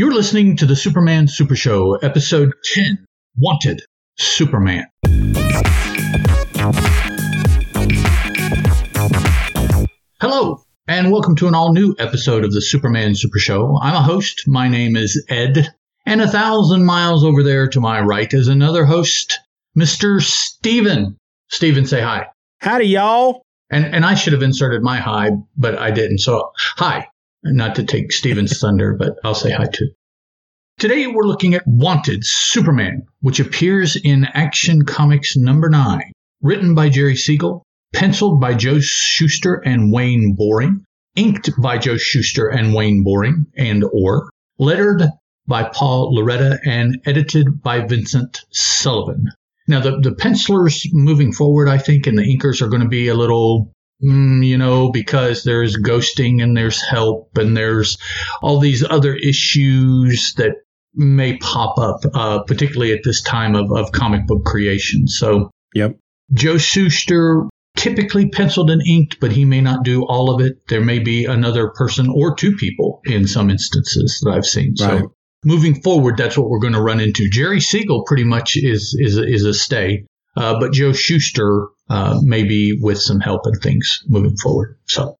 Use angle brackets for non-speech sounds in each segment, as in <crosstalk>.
You're listening to the Superman Super Show, episode 10 Wanted Superman. Hello, and welcome to an all new episode of the Superman Super Show. I'm a host. My name is Ed, and a thousand miles over there to my right is another host, Mr. Steven. Steven, say hi. Howdy, y'all. And and I should have inserted my hi, but I didn't. So hi. Not to take Steven's thunder, but I'll say hi too. Today we're looking at Wanted Superman, which appears in Action Comics number 9, written by Jerry Siegel, penciled by Joe Shuster and Wayne Boring, inked by Joe Shuster and Wayne Boring and or lettered by Paul Loretta and edited by Vincent Sullivan. Now the the pencilers moving forward, I think, and the inkers are going to be a little mm, you know, because there's ghosting and there's help and there's all these other issues that may pop up, uh, particularly at this time of, of comic book creation. So, yep. Joe Shuster typically penciled and inked, but he may not do all of it. There may be another person or two people in some instances that I've seen. Right. So, moving forward, that's what we're going to run into. Jerry Siegel pretty much is is is a stay, uh, but Joe Shuster uh, maybe with some help and things moving forward. So.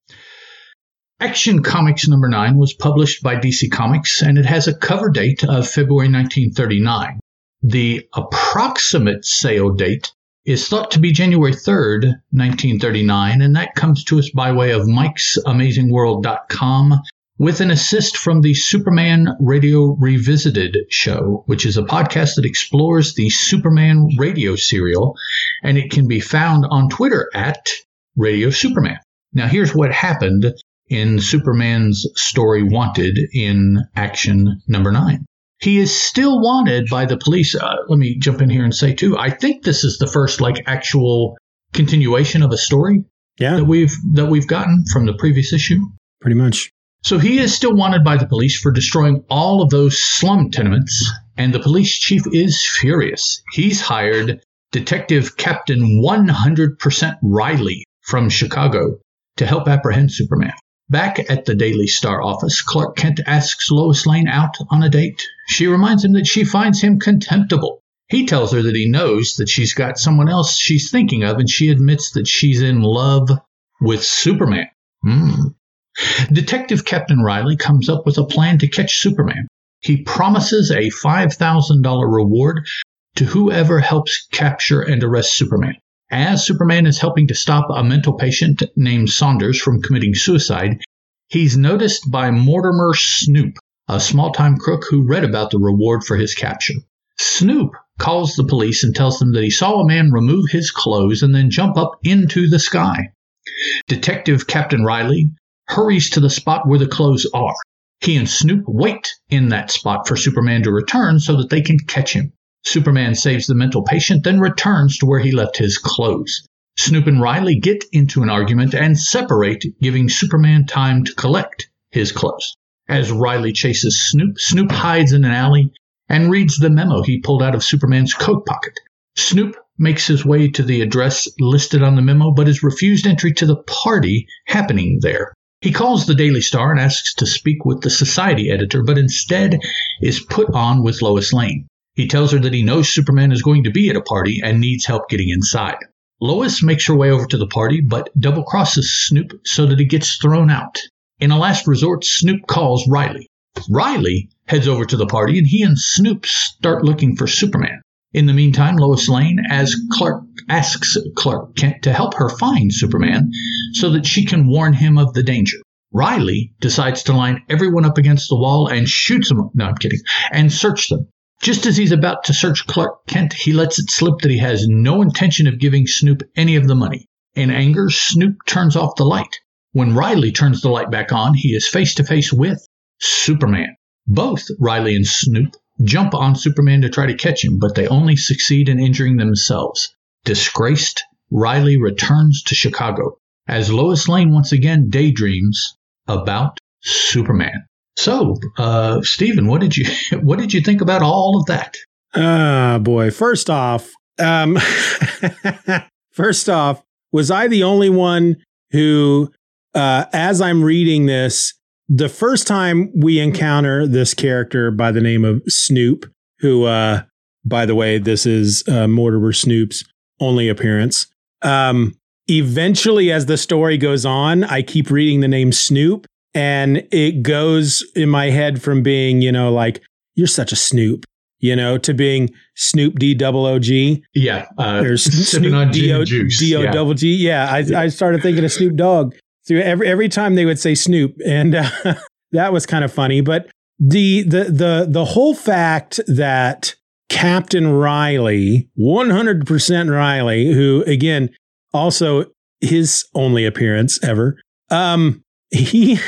Action Comics number 9 was published by DC Comics and it has a cover date of February 1939. The approximate sale date is thought to be January 3rd, 1939, and that comes to us by way of Mike's Amazing Mike'sAmazingWorld.com with an assist from the Superman Radio Revisited show, which is a podcast that explores the Superman radio serial, and it can be found on Twitter at Radio Superman. Now, here's what happened in Superman's story Wanted in action number nine. He is still wanted by the police. Uh, let me jump in here and say too. I think this is the first like actual continuation of a story yeah. that we've that we've gotten from the previous issue. Pretty much. So he is still wanted by the police for destroying all of those slum tenements, and the police chief is furious. He's hired Detective Captain 100% Riley from Chicago to help apprehend Superman. Back at the Daily Star office, Clark Kent asks Lois Lane out on a date. She reminds him that she finds him contemptible. He tells her that he knows that she's got someone else she's thinking of, and she admits that she's in love with Superman. Hmm. Detective Captain Riley comes up with a plan to catch Superman. He promises a $5,000 reward to whoever helps capture and arrest Superman. As Superman is helping to stop a mental patient named Saunders from committing suicide, he's noticed by Mortimer Snoop, a small time crook who read about the reward for his capture. Snoop calls the police and tells them that he saw a man remove his clothes and then jump up into the sky. Detective Captain Riley hurries to the spot where the clothes are. He and Snoop wait in that spot for Superman to return so that they can catch him. Superman saves the mental patient, then returns to where he left his clothes. Snoop and Riley get into an argument and separate, giving Superman time to collect his clothes. As Riley chases Snoop, Snoop hides in an alley and reads the memo he pulled out of Superman's coat pocket. Snoop makes his way to the address listed on the memo, but is refused entry to the party happening there. He calls the Daily Star and asks to speak with the society editor, but instead is put on with Lois Lane. He tells her that he knows Superman is going to be at a party and needs help getting inside. Lois makes her way over to the party, but double crosses Snoop so that he gets thrown out. In a last resort, Snoop calls Riley. Riley heads over to the party, and he and Snoop start looking for Superman. In the meantime, Lois Lane as Clark asks Clark Kent to help her find Superman so that she can warn him of the danger. Riley decides to line everyone up against the wall and shoots them. No, I'm kidding. And search them. Just as he's about to search Clark Kent, he lets it slip that he has no intention of giving Snoop any of the money. In anger, Snoop turns off the light. When Riley turns the light back on, he is face to face with Superman. Both Riley and Snoop jump on Superman to try to catch him, but they only succeed in injuring themselves. Disgraced, Riley returns to Chicago as Lois Lane once again daydreams about Superman. So, uh, Steven, what did you <laughs> what did you think about all of that? Ah, uh, boy. First off, um, <laughs> first off, was I the only one who, uh, as I'm reading this, the first time we encounter this character by the name of Snoop, who, uh, by the way, this is uh, Mortimer Snoop's only appearance. Um, eventually, as the story goes on, I keep reading the name Snoop, and it goes in my head from being, you know, like you're such a Snoop, you know, to being Snoop D double O G. Yeah, uh, There's gin. D O Yeah. double G. Yeah, I, I started thinking of Snoop Dogg. Every every time they would say Snoop, and uh, <laughs> that was kind of funny. But the the the the whole fact that Captain Riley, one hundred percent Riley, who again also his only appearance ever, um, he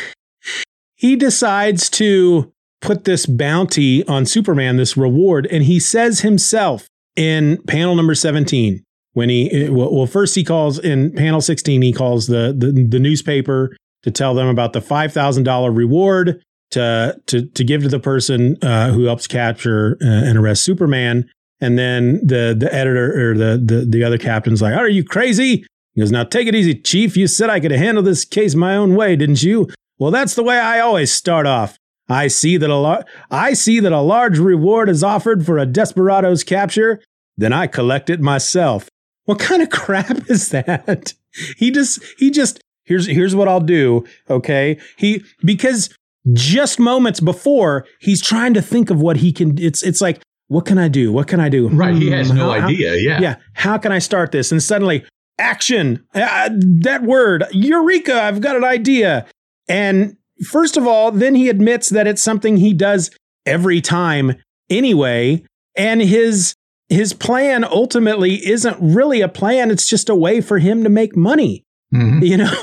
he decides to put this bounty on Superman, this reward, and he says himself in panel number 17 when he well, first he calls in panel 16 he calls the the, the newspaper to tell them about the $5000 reward to to to give to the person uh, who helps capture uh, and arrest superman. And then the the editor or the the, the other captain's like are you crazy? He goes now take it easy chief. You said i could handle this case my own way didn't you? Well that's the way i always start off. I see that a lar- I see that a large reward is offered for a desperado's capture, then I collect it myself. What kind of <laughs> crap is that? He just he just here's here's what I'll do, okay? He because just moments before he's trying to think of what he can it's it's like what can I do? What can I do? Right, he has Hmm, no how- how- idea. Yeah. yeah. How can I start this? And suddenly, action. Uh, that word, eureka. I've got an idea. And first of all, then he admits that it's something he does every time anyway. And his his plan ultimately isn't really a plan. It's just a way for him to make money. Mhm. You know, <laughs>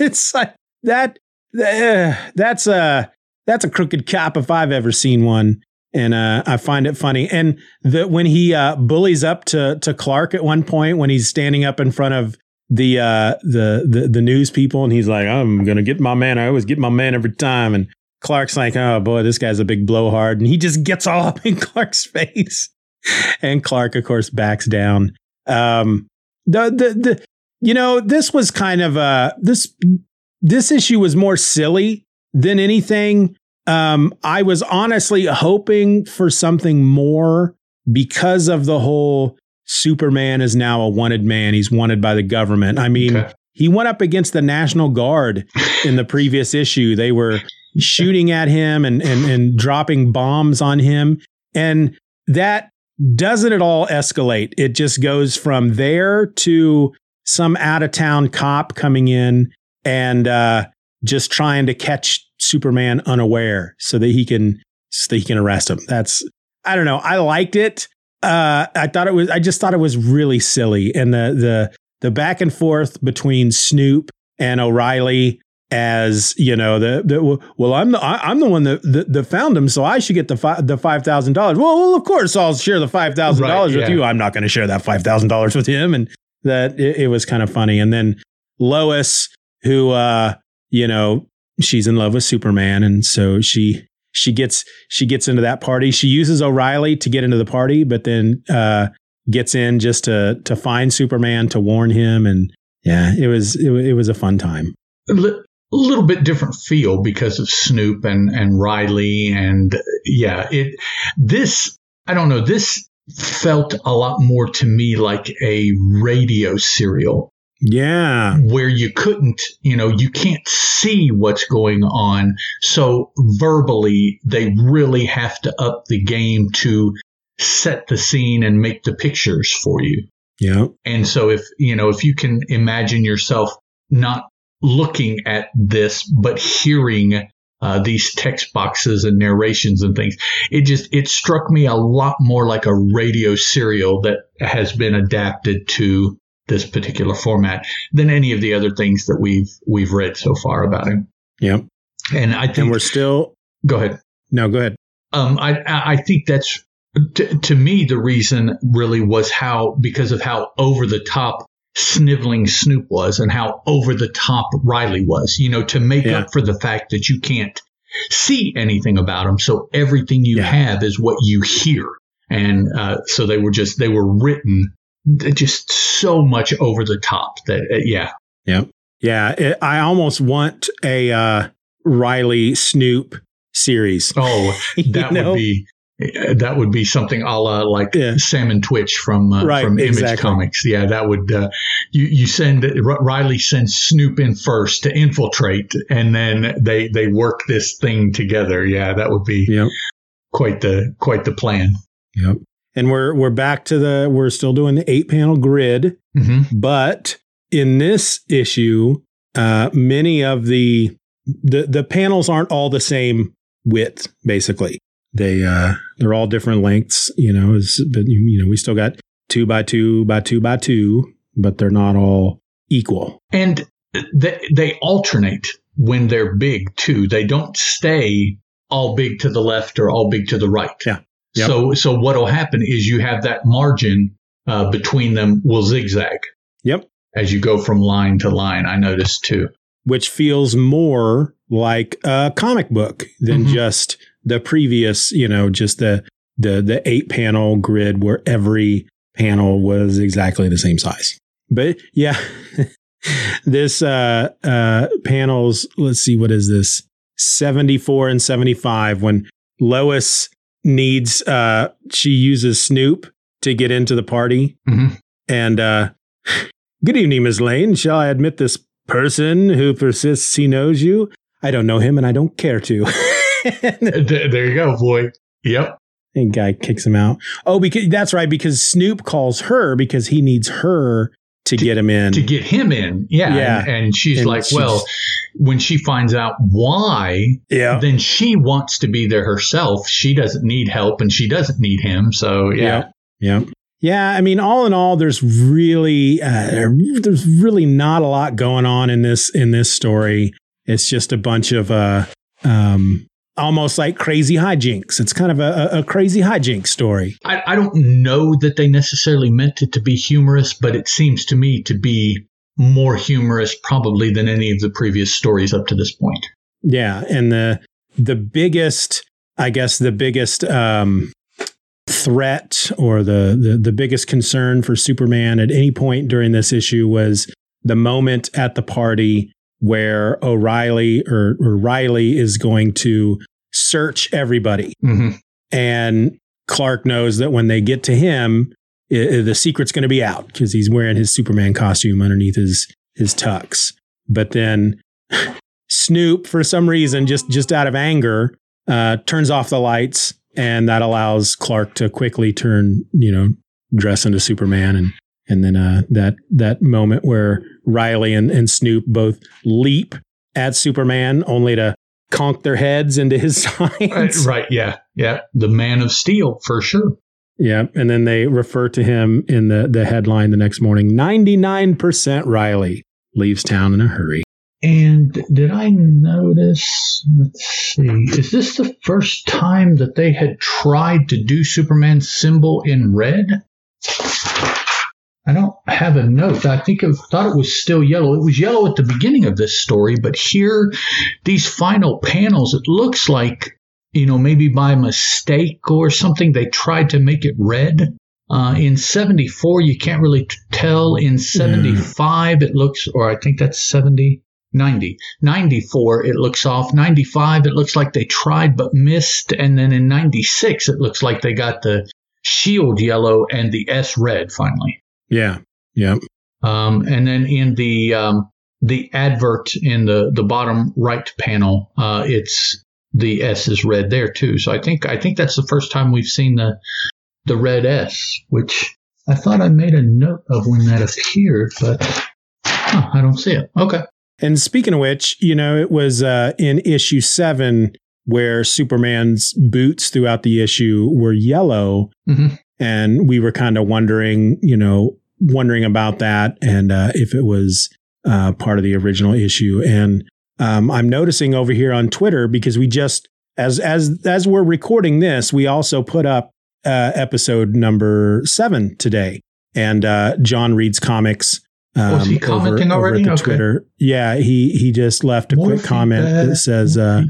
it's like that. Uh, that's a that's a crooked cop if I've ever seen one, and uh, I find it funny. And that when he uh, bullies up to to Clark at one point when he's standing up in front of the uh, the the the news people, and he's like, "I'm gonna get my man. I always get my man every time." And Clark's like, "Oh boy, this guy's a big blowhard," and he just gets all up in <laughs> Clark's face. <laughs> And Clark, of course, backs down. Um, the the the you know this was kind of a, this this issue was more silly than anything. Um i was honestly hoping for something more because of the whole superman is now a wanted man. He's wanted by the government. I mean Okay. he went up against the national guard in the previous issue. They were shooting at him and and, and dropping bombs on him. And that doesn't it all escalate it just goes from there to some out of town cop coming in and uh, just trying to catch Superman unaware so that he can so that he can arrest him. That's I don't know. I liked it. Uh, I thought it was. I just thought it was really silly, and the the the back and forth between Snoop and O'Reilly as you know the, the well I'm the I, I'm the one that, that that found him so I should get the fi- the five thousand dollars. Well, well of course I'll share the five thousand dollars with yeah. you I'm not going to share that five thousand dollars with him and that it, it was kind of funny. And then Lois who uh you know she's in love with Superman and so she she gets she gets into that party. She uses O'Reilly to get into the party but then uh gets in just to to find Superman to warn him and yeah it was it, it was a fun time a little bit different feel because of Snoop and and Riley and yeah it this I don't know this felt a lot more to me like a radio serial. Yeah. Where you couldn't you know you can't see what's going on. So verbally they really have to up the game to set the scene and make the pictures for you. Yeah and so if, you know, if you can imagine yourself not looking at this, but hearing uh, these text boxes and narrations and things, it just, it struck me a lot more like a radio serial that has been adapted to this particular format than any of the other things that we've, we've read so far about him. yeah And I think and we're still go ahead. no go ahead Um, I, I I think that's to, to me the reason really was how because of how over the top sniveling Snoop was and how over the top Riley was. You know, to make Yeah. up for the fact that you can't see anything about him, so everything you Yeah. have is what you hear. And uh, so they were just they were written just so much over the top that uh, yeah Yeah, it, I almost want a uh, Riley Snoop series. Oh, <laughs> that know? would be that would be something a la like Yeah. Sam and Twitch from uh, Right, from Image exactly. Comics. Yeah, that would uh, you you send Riley sends Snoop in first to infiltrate, and then they they work this thing together. Yeah, that would be Yep. quite the quite the plan. Yep. And we're we're back to the we're still doing the eight panel grid, hmm but in this issue, uh, many of the the the panels aren't all the same width. Basically, they uh, they're all different lengths. You know, is but you, you know we still got two by two by two by two, but they're not all equal. And they they alternate when they're big too. They don't stay all big to the left or all big to the right. Yeah. Yep. So so what'll happen is you have that margin uh, between them will zigzag Yep. as you go from line to line. I noticed too. Which feels more like a comic book than Mhm. just the previous, you know, just the the the eight panel grid where every panel was exactly the same size. But yeah, <laughs> this uh uh panels, let's see what is this? 74 and 75 when Lois needs uh she uses Snoop to get into the party Mhm. and uh <sighs> good evening Miss Lane, shall I admit this person who persists he knows you? I don't know him and I don't care to. <laughs> <laughs> Th- There you go, boy. Yep. And guy kicks him out. Oh, because that's right. Because Snoop calls her because he needs her to, get him in. To get him in. Yeah. Yeah. And, and she's And like, she's- well, when she finds out why, yeah, then she wants to be there herself. She doesn't need help and she doesn't need him. So yeah. yeah, yeah, yeah. I mean, all in all, there's really uh, there's really not a lot going on in this in this story. It's just a bunch of uh, um, almost like crazy hijinks. It's kind of a, a, crazy hijink story. I, I don't know that they necessarily meant it to be humorous, but it seems to me to be more humorous probably than any of the previous stories up to this point. Yeah, and the the biggest, I guess, the biggest um, threat or the, the the biggest concern for Superman at any point during this issue was the moment at the party where O'Reilly or, or Riley is going to search everybody, Mm-hmm. and Clark knows that when they get to him, i i- the secret's going to be out because he's wearing his Superman costume underneath his his tux. But then <sighs> Snoop, for some reason, just just out of anger, uh, turns off the lights, and that allows Clark to quickly turn, you know, dress into Superman, and and then uh, that that moment where Riley and, and Snoop both leap at Superman, only to conk their heads into his Right, <laughs> signs. Uh, right. Yeah. Yeah. The man of steel for sure. Yeah, and then they refer to him in the the headline the next morning. Ninety nine percent Riley leaves town in a hurry. And did I notice? Let's see. Is this the first time that they had tried to do Superman's symbol in red? I don't have a note. I think I thought it was still yellow. It was yellow at the beginning of this story, but here, these final panels, it looks like, you know, maybe by mistake or something, they tried to make it red. Uh, in 74, you can't really tell. In 75, it looks, or I think that's 70, 90. 94, it looks off. 95, it looks like they tried but missed. And then in 96, it looks like they got the shield yellow and the S red finally. Yeah, yeah, Um, and then in the um, the advert in the, the bottom right panel, uh, it's the S is red there too. So I think I think that's the first time we've seen the the red S, which I thought I made a note of when that appeared, but huh, I don't see it. Okay. And speaking of which, you know, it was uh, in issue seven where Superman's boots throughout the issue were yellow, hmm and we were kind of wondering, you know, wondering about that and uh, if it was uh, part of the original issue. And um, I'm noticing over here on Twitter because we just as as as we're recording this, we also put up uh, episode number seven today, and uh, John reads comics. Um, Was he commenting over, already? Over at the Okay. Twitter. Yeah, he he just left a More quick comment that says, uh,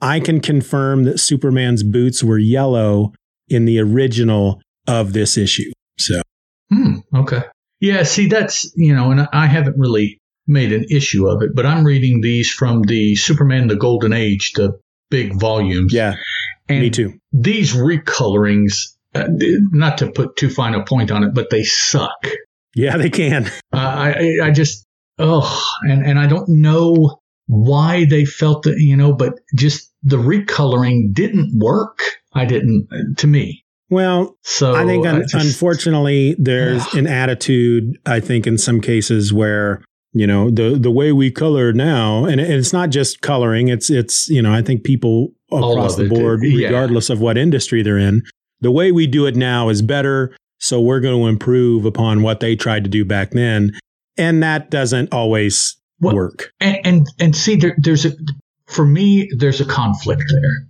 "I can confirm that Superman's boots were yellow in the original of this issue." So Hmm. Okay. Yeah. See, that's you know, and I haven't really made an issue of it, but I'm reading these from the Superman the Golden Age, the big volumes. Yeah. and me too. These recolorings, uh, not to put too fine a point on it, but they suck. Yeah, they can. Uh, I I just oh, and and I don't know why they felt that you know, but just the recoloring didn't work. I didn't to me. Well, So I think un- just- unfortunately there's an <sighs> attitude I think in some cases where you know the the way we color now and, it's not just coloring it's it's you know I think people across the board yeah. regardless of what industry they're in the way we do it now is better so we're going to improve upon what they tried to do back then and that doesn't always Well, work and and, and see there, there's a for me there's a conflict there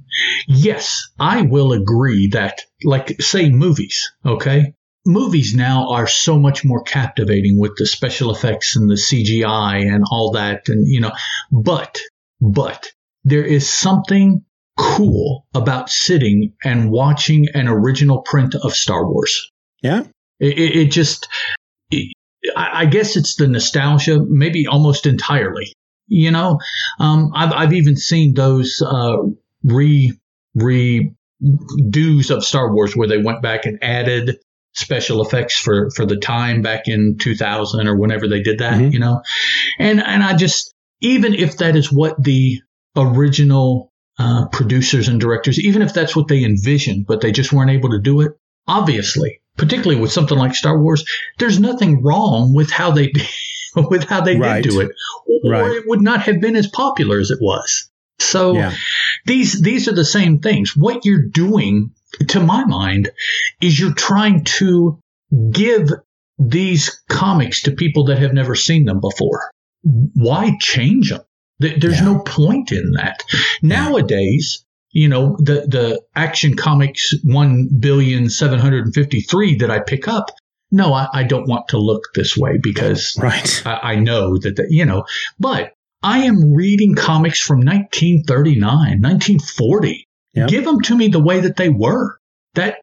yes i will agree that like say movies okay? Movies now are so much more captivating with the special effects and the cgi and all that and you know but but there is something cool about sitting and watching an original print of star wars. Yeah. It, it, it just, it, I I guess it's the nostalgia, maybe almost entirely. You know, um, I've I've even seen those uh, re redos of Star Wars where they went back and added special effects for for the time back in 2000 or whenever they did that. Mhm. You know, and and I just even if that is what the original uh, producers and directors, even if that's what they envisioned, but they just weren't able to do it. Obviously, particularly with something like Star Wars, there's nothing wrong with how they <laughs> with how they Right. did do it, or Right. it would not have been as popular as it was. So yeah these these are the same things. What you're doing, to my mind, is you're trying to give these comics to people that have never seen them before. Why change them? There's Yeah. no point in that. Nowadays, you know, the the Action Comics one billion seven hundred and fifty three that I pick up. No, I, I don't want to look this way because right I, I know that, that, you know, but I am reading comics from 1939, 1940. Yep. Give them to me the way that they were. That,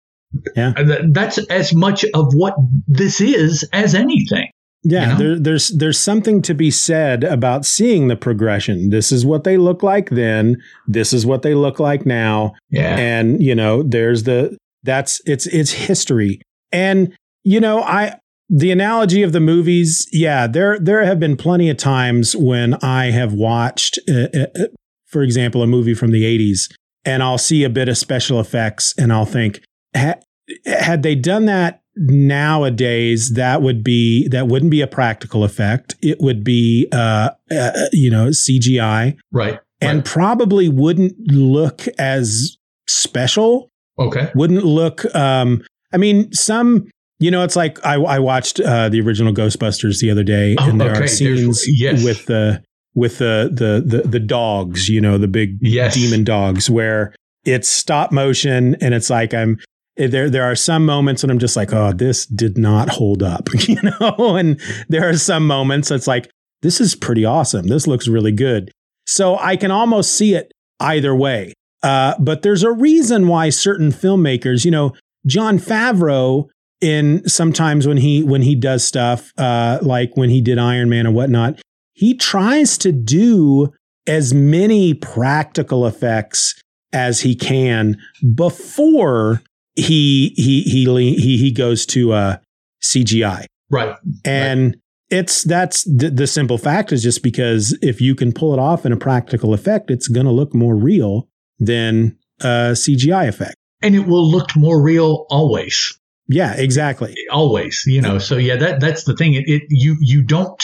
Yeah. Uh, that that's as much of what this is as anything. Yeah, you know? there, there's there's something to be said about seeing the progression. This is what they look like then. This is what they look like now, Yeah. and you know, there's the that's it's it's history. And you know, I the analogy of the movies. Yeah, there there have been plenty of times when I have watched, uh, uh, uh, for example, a movie from the '80s, and I'll see a bit of special effects, and I'll think, ha- had they done that nowadays that would be that wouldn't be a practical effect it would be uh, uh you know cgi right. and right. probably wouldn't look as special okay. wouldn't look um i mean some you know it's like i, I watched uh the original ghostbusters the other day Oh, and there okay. are scenes yes. with the with the, the the the dogs you know the big Yes. demon dogs where it's stop motion and it's like I'm there there are some moments when I'm just like, oh, this did not hold up, <laughs> you know? And there are some moments that's like, this is pretty awesome. This looks really good. So I can almost see it either way. Uh, but there's a reason why certain filmmakers, you know, Jon Favreau in sometimes when he when he does stuff, uh, like when he did Iron Man and whatnot, he tries to do as many practical effects as he can before he he he he he goes to uh CGI. Right. And it's that's the, the simple fact is just because if you can pull it off in a practical effect, it's going to look more real than a CGI effect. And it will look more real always. Yeah, exactly. always you know so yeah that that's the thing it, it you you don't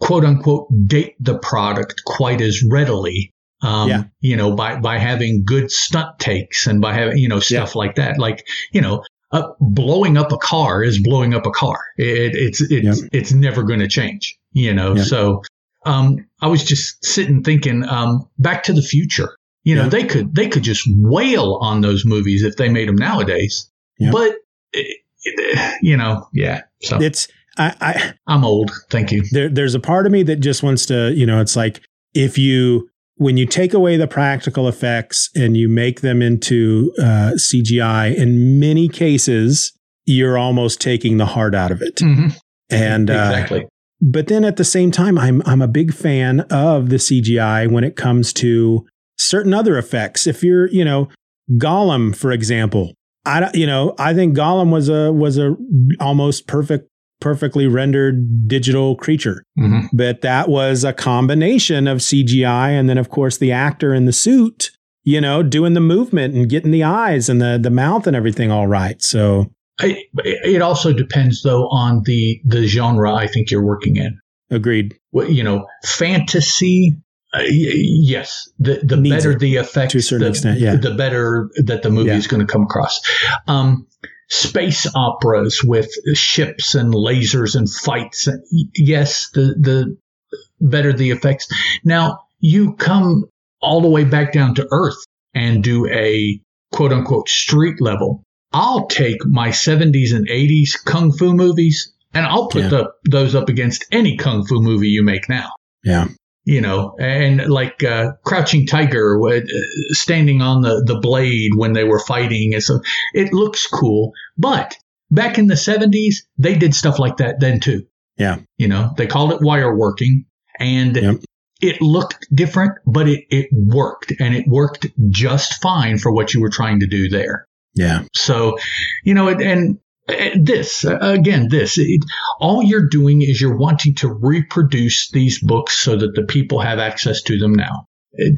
quote unquote date the product quite as readily um Yeah. you know by by having good stunt takes and by having you know stuff like that like you know uh, blowing up a car is blowing up a car it, it's it's it's never going to change you know Yeah. so um i was just sitting thinking um back to the future you know Yeah. they could they could just wail on those movies if they made them nowadays Yeah. but it, it- you know yeah so It's I, I i'm old thank you there, there's a part of me that just wants to, you know, it's like if you when you take away the practical effects and you make them into uh, CGI, in many cases, you're almost taking the heart out of it. Mhm. And uh, exactly but then at the same time, I'm I'm a big fan of the CGI when it comes to certain other effects. If you're, you know, Gollum, for example, I you know I think Gollum was a was a almost perfect perfectly rendered digital creature. Mm-hmm. But that was a combination of CGI and then of course the actor in the suit, you know, doing the movement and getting the eyes and the the mouth and everything all right. So it also depends though on the the genre I think you're working in. Agreed. Well, you know, fantasy uh, yes, the the Needs better the effects, to a certain the, extent, yeah. the better that the movie yeah. is going to come across. Um, space operas with ships and lasers and fights. Yes, the the better the effects. Now you come all the way back down to earth and do a quote unquote street level. I'll take my 70s and 80s kung fu movies and I'll put yeah. the, those up against any kung fu movie you make now. Yeah you know, and like uh, Crouching Tiger uh, standing on the, the blade when they were fighting. And so it looks cool. But back in the 70s, they did stuff like that then too. Yeah. You know, they called it wire working and yep. it looked different, but it, it worked and it worked just fine for what you were trying to do there. Yeah. So, you know, and this again this it, all you're doing is you're wanting to reproduce these books so that the people have access to them now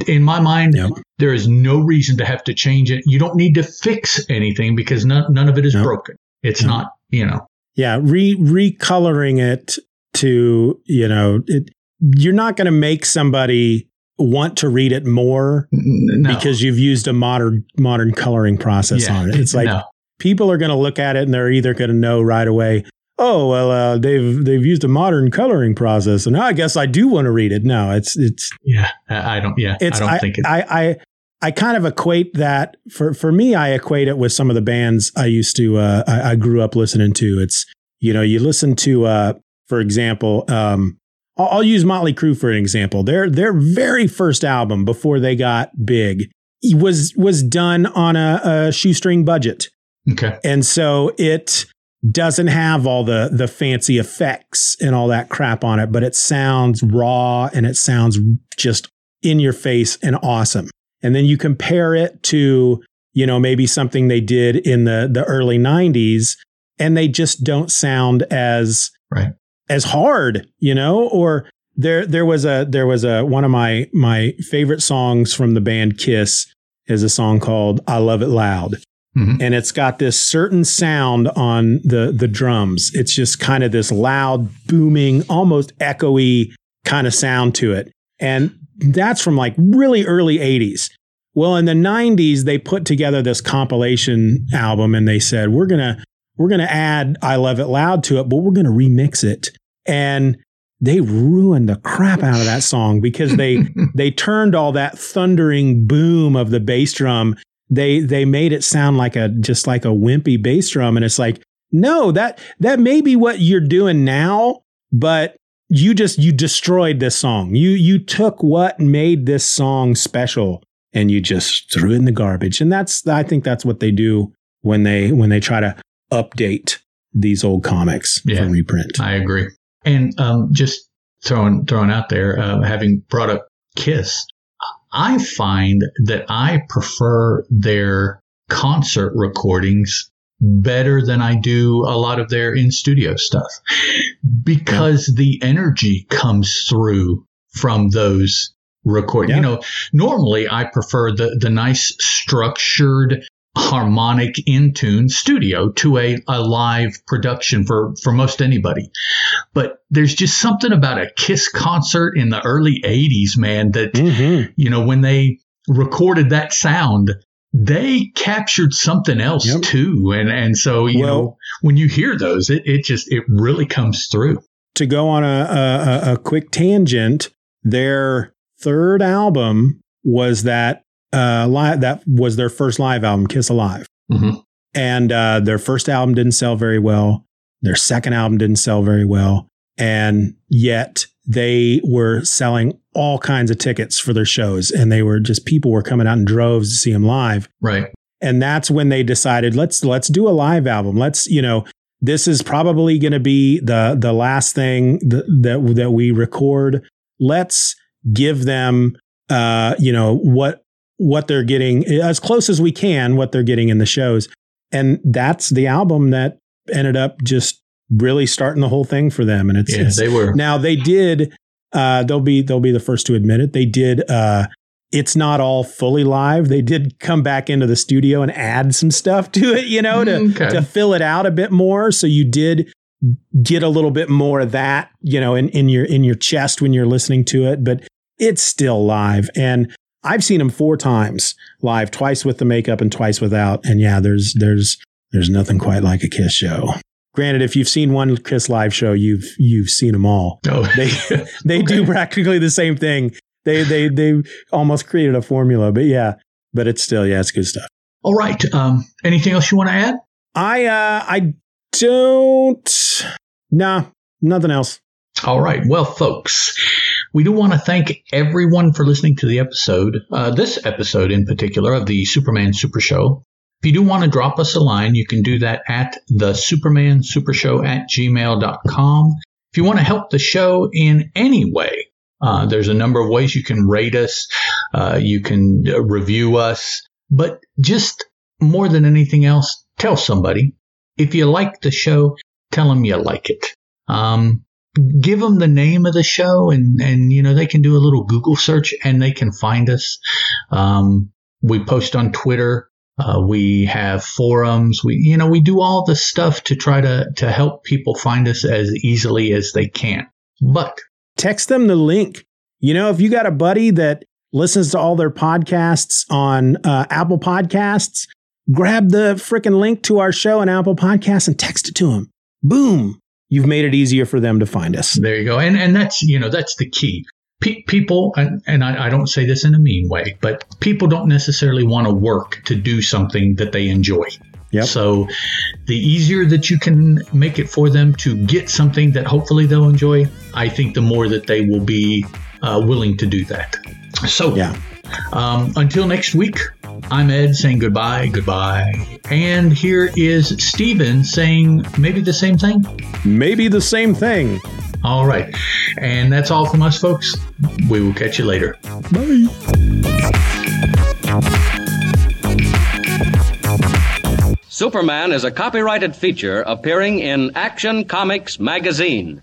in my mind yep. there is no reason to have to change it you don't need to fix anything because none, none of it is nope. broken it's nope. not you know yeah re recoloring it to you know it, you're not going to make somebody want to read it more no. because you've used a modern modern coloring process yeah, on it. It's like no people are going to look at it and they're either going to know right away, oh well, uh, they've they've used a modern coloring process, and I guess I do want to read it. No, it's it's yeah, I don't yeah, it's, I don't I, think it. I, I I kind of equate that for for me. I equate it with some of the bands I used to uh, I, I, grew up listening to. It's you know you listen to uh, for example. Um, I'll, I'll use Motley Crue for an example. Their their very first album before they got big was was done on a, a shoestring budget. Okay. And so it doesn't have all the the fancy effects and all that crap on it, but it sounds raw and it sounds just in your face and awesome. And then you compare it to, you know, maybe something they did in the the early 90s and they just don't sound as right. as hard, you know, or there there was a there was a one of my my favorite songs from the band Kiss is a song called I Love It Loud. Mm-hmm. And it's got this certain sound on the the drums. It's just kind of this loud, booming, almost echoey kind of sound to it. And that's from like really early 80s. Well, in the 90s they put together this compilation album and they said, "We're going to we're going to add I Love It Loud to it, but we're going to remix it." And they ruined the crap out of that song because they <laughs> they turned all that thundering boom of the bass drum they they made it sound like a just like a wimpy bass drum. And it's like no that that may be what you're doing now but you just you destroyed this song. You you took what made this song special and you just threw it in the garbage. And that's i think that's what they do when they when they try to update these old comics yeah, for reprint. I agree. And um, just throwing throwing out there uh, having brought up kiss I find that I prefer their concert recordings better than I do a lot of their in studio stuff because yeah. the energy comes through from those recordings. Yeah. You know, normally I prefer the, the nice structured harmonic in tune studio to a, a live production for, for most anybody. But there's just something about a Kiss concert in the early 80s, man, that, mm-hmm. you know, when they recorded that sound, they captured something else yep. too. And, and so, you well, know, when you hear those, it, it just, it really comes through. To go on a, a, a quick tangent, their third album was that uh, live, that was their first live album, Kiss Alive. Mm-hmm. And uh, their first album didn't sell very well. Their second album didn't sell very well. And yet they were selling all kinds of tickets for their shows. And they were just, people were coming out in droves to see them live. Right. And that's when they decided, let's, let's do a live album. Let's, you know, this is probably going to be the the last thing that, that that we record. Let's give them uh, you know what what they're getting as close as we can what they're getting in the shows. And that's the album that ended up just really starting the whole thing for them. And it's, yeah, it's they were. now they did uh, they'll be they'll be the first to admit it. They did uh, it's not all fully live. They did come back into the studio and add some stuff to it you know to Okay. to fill it out a bit more. So you did get a little bit more of that you know in, in your in your chest when you're listening to it but it's still live. And i've seen him four times live twice with the makeup and twice without. And yeah there's there's there's nothing quite like a kiss show. Granted if you've seen one kiss live show you've you've seen them all. No. <laughs> they <laughs> they do practically the same thing. They they they almost created a formula but yeah but it's still yeah it's good stuff. All right um, anything else you want to add? I uh i don't nah nothing else. All right. Well, folks, we do want to thank everyone for listening to the episode, uh, this episode in particular of the Superman Super Show. If you do want to drop us a line, you can do that at the Superman Super Show at gmail.com. If you want to help the show in any way, uh, there's a number of ways you can rate us, uh, you can uh, review us, but just more than anything else, tell somebody. If you like the show, tell them you like it. Um, give them the name of the show and and you know they can do a little google search and they can find us um, we post on twitter uh, we have forums we you know we do all the stuff to try to to help people find us as easily as they can but text them the link. You know, if you got a buddy that listens to all their podcasts on uh, Apple Podcasts, grab the freaking link to our show on Apple Podcasts and text it to them. Boom. You've made it easier for them to find us. there you go and and that's you know that's the key Pe- people and, and I, I don't say this in a mean way but people don't necessarily want to work to do something that they enjoy Yep. So the easier that you can make it for them to get something that hopefully they'll enjoy, I think the more that they will be uh, willing to do that. So Yeah. um, until next week, I'm Ed saying goodbye, goodbye. And here is Steven saying maybe the same thing. Maybe the same thing. All right. And that's all from us, folks. We will catch you later. Bye. Superman is a copyrighted feature appearing in Action Comics magazine.